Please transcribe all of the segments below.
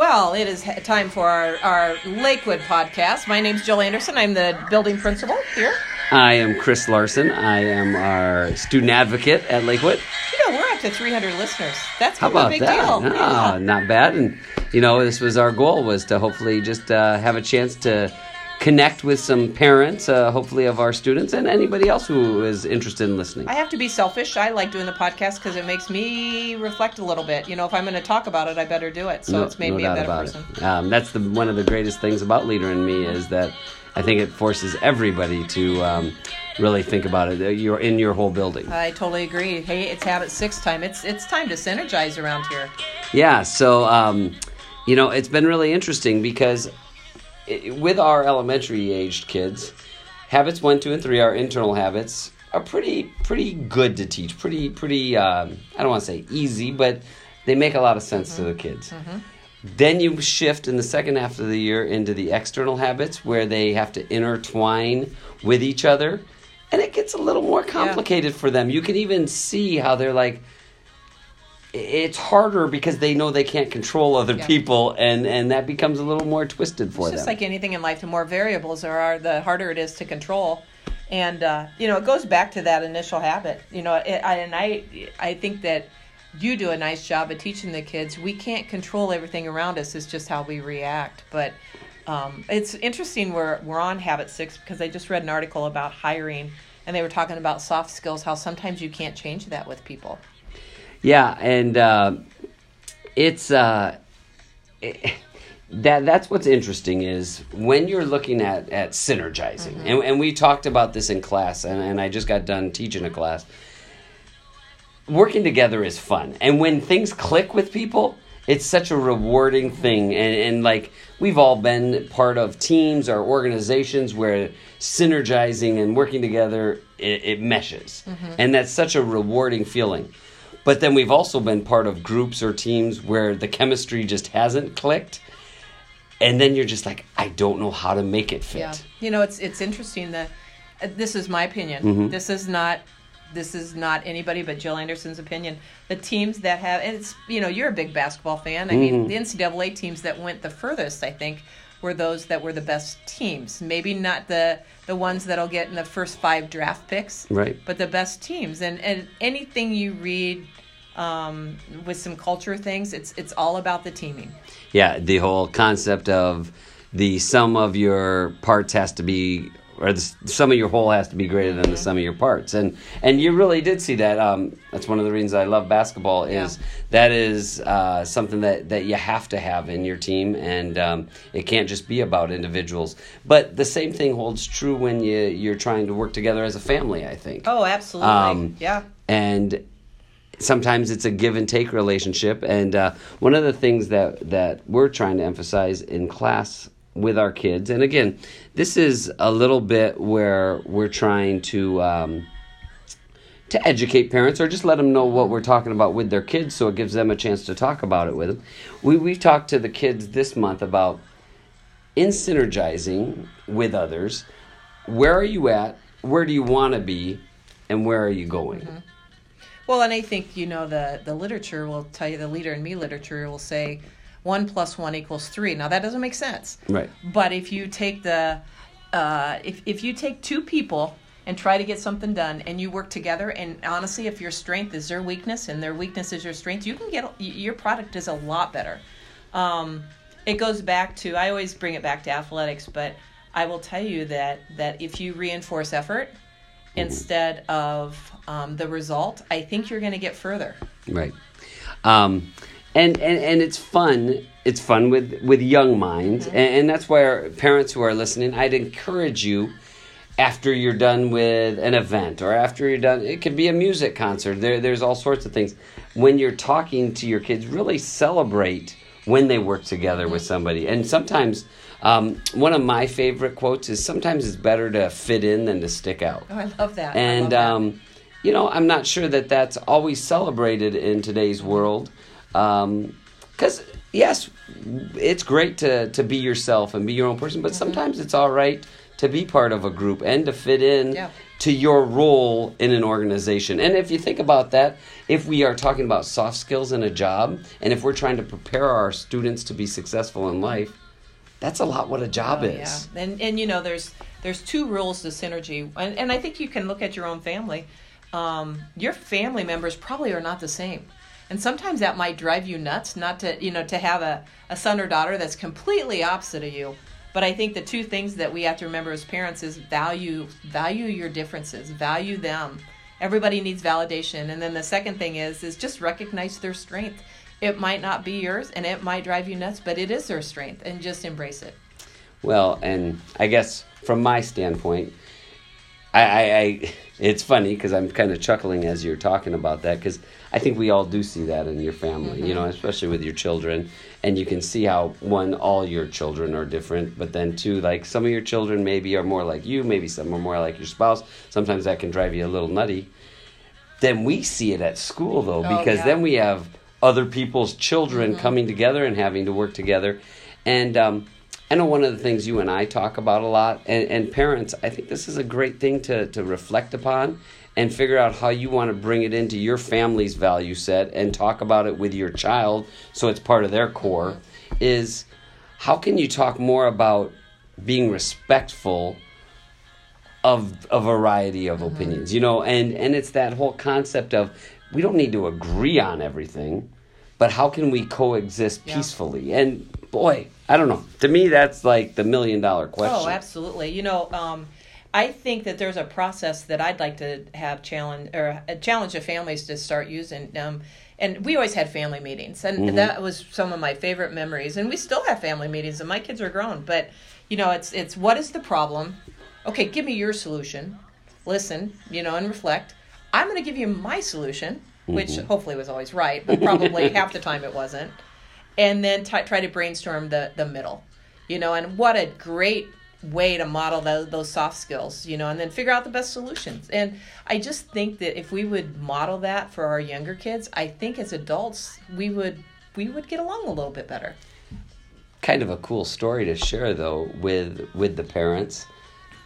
Well, it is time for our, our Lakewood podcast. My name's Jill Anderson. I'm the building principal here. I am Chris Larson. I am our student advocate at Lakewood. You know, we're up to 300 listeners. That's How of a big that? deal. No, Yeah. not bad. And you know, this was our goal was to hopefully just uh, have a chance to connect with some parents, uh, hopefully of our students and anybody else who is interested in listening. I have to be selfish. I like doing the podcast because it makes me reflect a little bit. You know, if I'm going to talk about it, I better do it. So No- it's made no me a better person. Um, that's the one of the greatest things about Leader in Me is that I think it forces everybody to um, really think about it. Uh, You're in your whole building. I totally agree. Hey, it's habit six time. It's it's time to synergize around here. Yeah, so um, you know, it's been really interesting because with our elementary aged kids, habits one, two, and three, our internal habits, are pretty pretty good to teach. Pretty pretty. Um, I don't want to say easy, but they make a lot of sense to the kids. Then you shift in the second half of the year into the external habits where they have to intertwine with each other. And it gets a little more complicated for them. You can even see how they're like, it's harder because they know they can't control other Yeah. people and and that becomes a little more twisted for It's them just like anything in life. The more variables there are, the harder it is to control. And uh, you know, it goes back to that initial habit. You know, it, I, and I, I think that you do a nice job of teaching the kids. We can't control everything around us. It's just how we react. But um, it's interesting. We're we're on habit six because I just read an article about hiring, and they were talking about soft skills. How sometimes you can't change that with people. Yeah and uh, it's uh, it- that that's what's interesting is when you're looking at at synergizing Mm-hmm. and, and we talked about this in class and, and i just got done teaching a class. Working together is fun and when things click with people it's such a rewarding thing and, and like we've all been part of teams or organizations where synergizing and working together it, it meshes. And that's such a rewarding feeling but then we've also been part of groups or teams where the chemistry just hasn't clicked and then you're just like i don't know how to make it fit Yeah, you know, it's it's interesting that uh, this is my opinion. Mm-hmm. This is not this is not anybody but Jill Anderson's opinion. The teams that have and it's you know you're a big basketball fan. I Mm-hmm. mean, the NCAA teams that went the furthest, I think, were those that were the best teams. Maybe not the the ones that'll get in the first five draft picks, Right. But the best teams. And and anything you read um, with some culture things, it's it's all about the teaming. Yeah, the whole concept of the sum of your parts has to be, or the sum of your whole has to be greater than the sum of your parts, and and you really did see that. Um, that's one of the reasons I love basketball is Yeah. that is uh, something that that you have to have in your team, and um, it can't just be about individuals. But the same thing holds true when you you're trying to work together as a family. I think. Oh, absolutely. Um, yeah. and sometimes it's a give and take relationship and uh, one of the things that that we're trying to emphasize in class with our kids. And again this is a little bit where we're trying to um, to educate parents or just let them know what we're talking about with their kids so it gives them a chance to talk about it with them. We, we've talked to the kids this month about in synergizing with others. Where are you at? Where do you want to be? And where are you going? Well, and I think you know the the literature will tell you the leader in me literature will say one plus one equals three. Now that doesn't make sense. Right. But if you take the uh, if if you take two people and try to get something done and you work together and honestly if your strength is their weakness and their weakness is your strength you can get your product is a lot better um, it goes back to i always bring it back to athletics but i will tell you that that if you reinforce effort instead of um, the result i think you're going to get further Right. Um, and, and and it's fun. It's fun with with young minds, and, and that's why our parents who are listening, I'd encourage you after you're done with an event or after you're done. It could be a music concert. There, there's all sorts of things. When you're talking to your kids, really celebrate when they work together with somebody. And sometimes, um, one of my favorite quotes is, "Sometimes it's better to fit in than to stick out." oh i love that and love that. um, you know i'm not sure that that's always celebrated in today's world because yes it's great to, to be yourself and be your own person but sometimes it's all right to be part of a group and to fit in Yeah. to your role in an organization. And if you think about that, if we are talking about soft skills in a job, and if we're trying to prepare our students to be successful in life, that's a lot what a job Oh, is. Yeah. And and you know, there's there's two rules to synergy, and, and I think you can look at your own family. Um, your family members probably are not the same, and sometimes that might drive you nuts. Not to you know to have a, a son or daughter that's completely opposite of you. But I think the two things that we have to remember as parents is value value your differences, value them. Everybody needs validation, and then the second thing is is just recognize their strength. It might not be yours, and it might drive you nuts, but it is their strength, and just embrace it. Well, and I guess from my standpoint, I, I, I it's funny because I'm kind of chuckling as you're talking about that because I think we all do see that in your family, you know, especially with your children, and you can see how one, all your children are different, but then two, like some of your children maybe are more like you, maybe some are more like your spouse. Sometimes that can drive you a little nutty. Then we see it at school though, Oh, because yeah. then we have other people's children coming together and having to work together. And um, I know one of the things you and I talk about a lot, and, and parents, I think this is a great thing to, to reflect upon and figure out how you want to bring it into your family's value set and talk about it with your child so it's part of their core. Is how can you talk more about being respectful of a variety of mm-hmm. opinions you know and and it's that whole concept of we don't need to agree on everything but how can we coexist Yeah. peacefully and boy i don't know to me that's like the million dollar question Oh, absolutely. You know, um, I think that there's a process that I'd like to have challenge or a challenge of families to start using. Um, and we always had family meetings, and Mm-hmm. that was some of my favorite memories. And we still have family meetings, and my kids are grown. But you know, it's it's what is the problem? Okay, give me your solution. Listen, you know, and reflect. I'm going to give you my solution, which Mm-hmm. hopefully was always right, but probably half the time it wasn't and then t- try to brainstorm the the middle you know and what a great way to model those, those soft skills you know and then figure out the best solutions. And i just think that if we would model that for our younger kids i think as adults we would we would get along a little bit better. Kind of a cool story to share though with with the parents.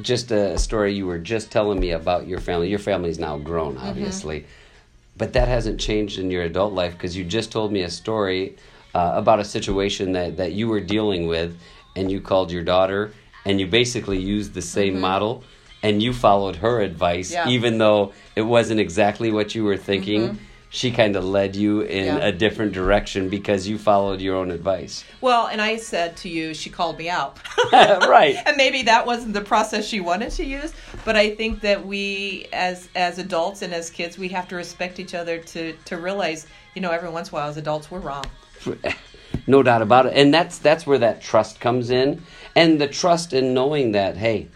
Just a story you were just telling me about your family. Your family's now grown mm-hmm. obviously. But that hasn't changed in your adult life because you just told me a story uh, about a situation that, that you were dealing with and you called your daughter and you basically used the same model and you followed her advice Yeah. even though it wasn't exactly what you were thinking she kind of led you in Yeah. a different direction because you followed your own advice. Well and i said to you she called me out. Right. And maybe that wasn't the process she wanted to use but i think that we as as adults and as kids we have to respect each other to to realize you know every once in a while as adults we're wrong no doubt about it. And that's that's where that trust comes in. And the trust in knowing that hey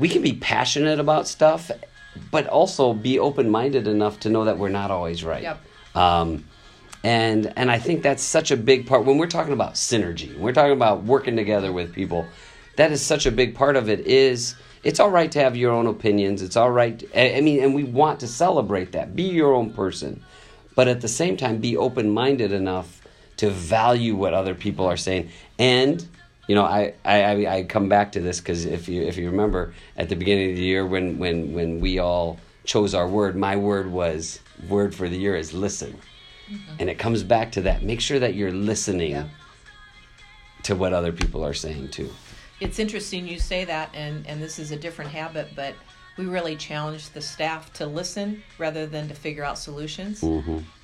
we can be passionate about stuff but also be open-minded enough to know that we're not always right. Yep. um, and and i think that's such a big part. When we're talking about synergy we're talking about working together with people that is such a big part of it is it's all right to have your own opinions. It's all right I mean and we want to celebrate that. Be your own person but at the same time be open-minded enough to value what other people are saying. And you know i i, I- come back to this because if you if you remember at the beginning of the year when when when we all chose our word my word was word for the year is listen. Mm-hmm. And it comes back to that. Make sure that you're listening Yeah. to what other people are saying too. It's interesting you say that, and, and this is a different habit, but we really challenge the staff to listen rather than to figure out solutions.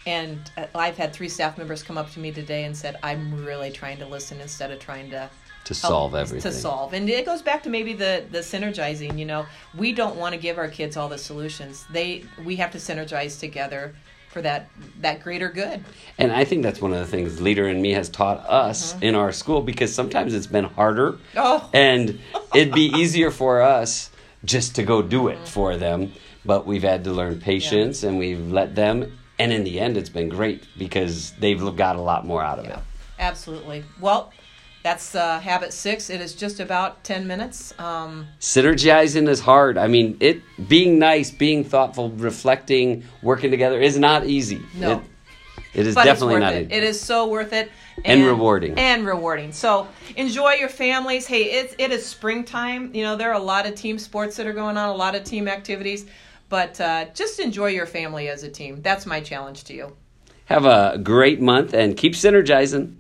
And uh, I've had three staff members come up to me today and said, I'm really trying to listen instead of trying to to solve everything To solve. And it goes back to maybe the, the synergizing, you know, we don't want to give our kids all the solutions. They we have to synergize together for that that greater good. And I think that's one of the things Leader in Me has taught us in our school because sometimes it's been harder. Oh. And it'd be easier for us just to go do it for them. But we've had to learn patience and we've let them. And in the end, it's been great because they've got a lot more out of it. Absolutely. Well, that's uh, habit six. It is just about 10 minutes. Um, Synergizing is hard. I mean, it being nice, being thoughtful, reflecting, working together is not easy. No. It- It is but definitely worth not it. It is so worth it. And rewarding. And rewarding. So enjoy your families. Hey, it's it is springtime. You know there are a lot of team sports that are going on, a lot of team activities, but uh, just enjoy your family as a team. That's my challenge to you. Have a great month and keep synergizing.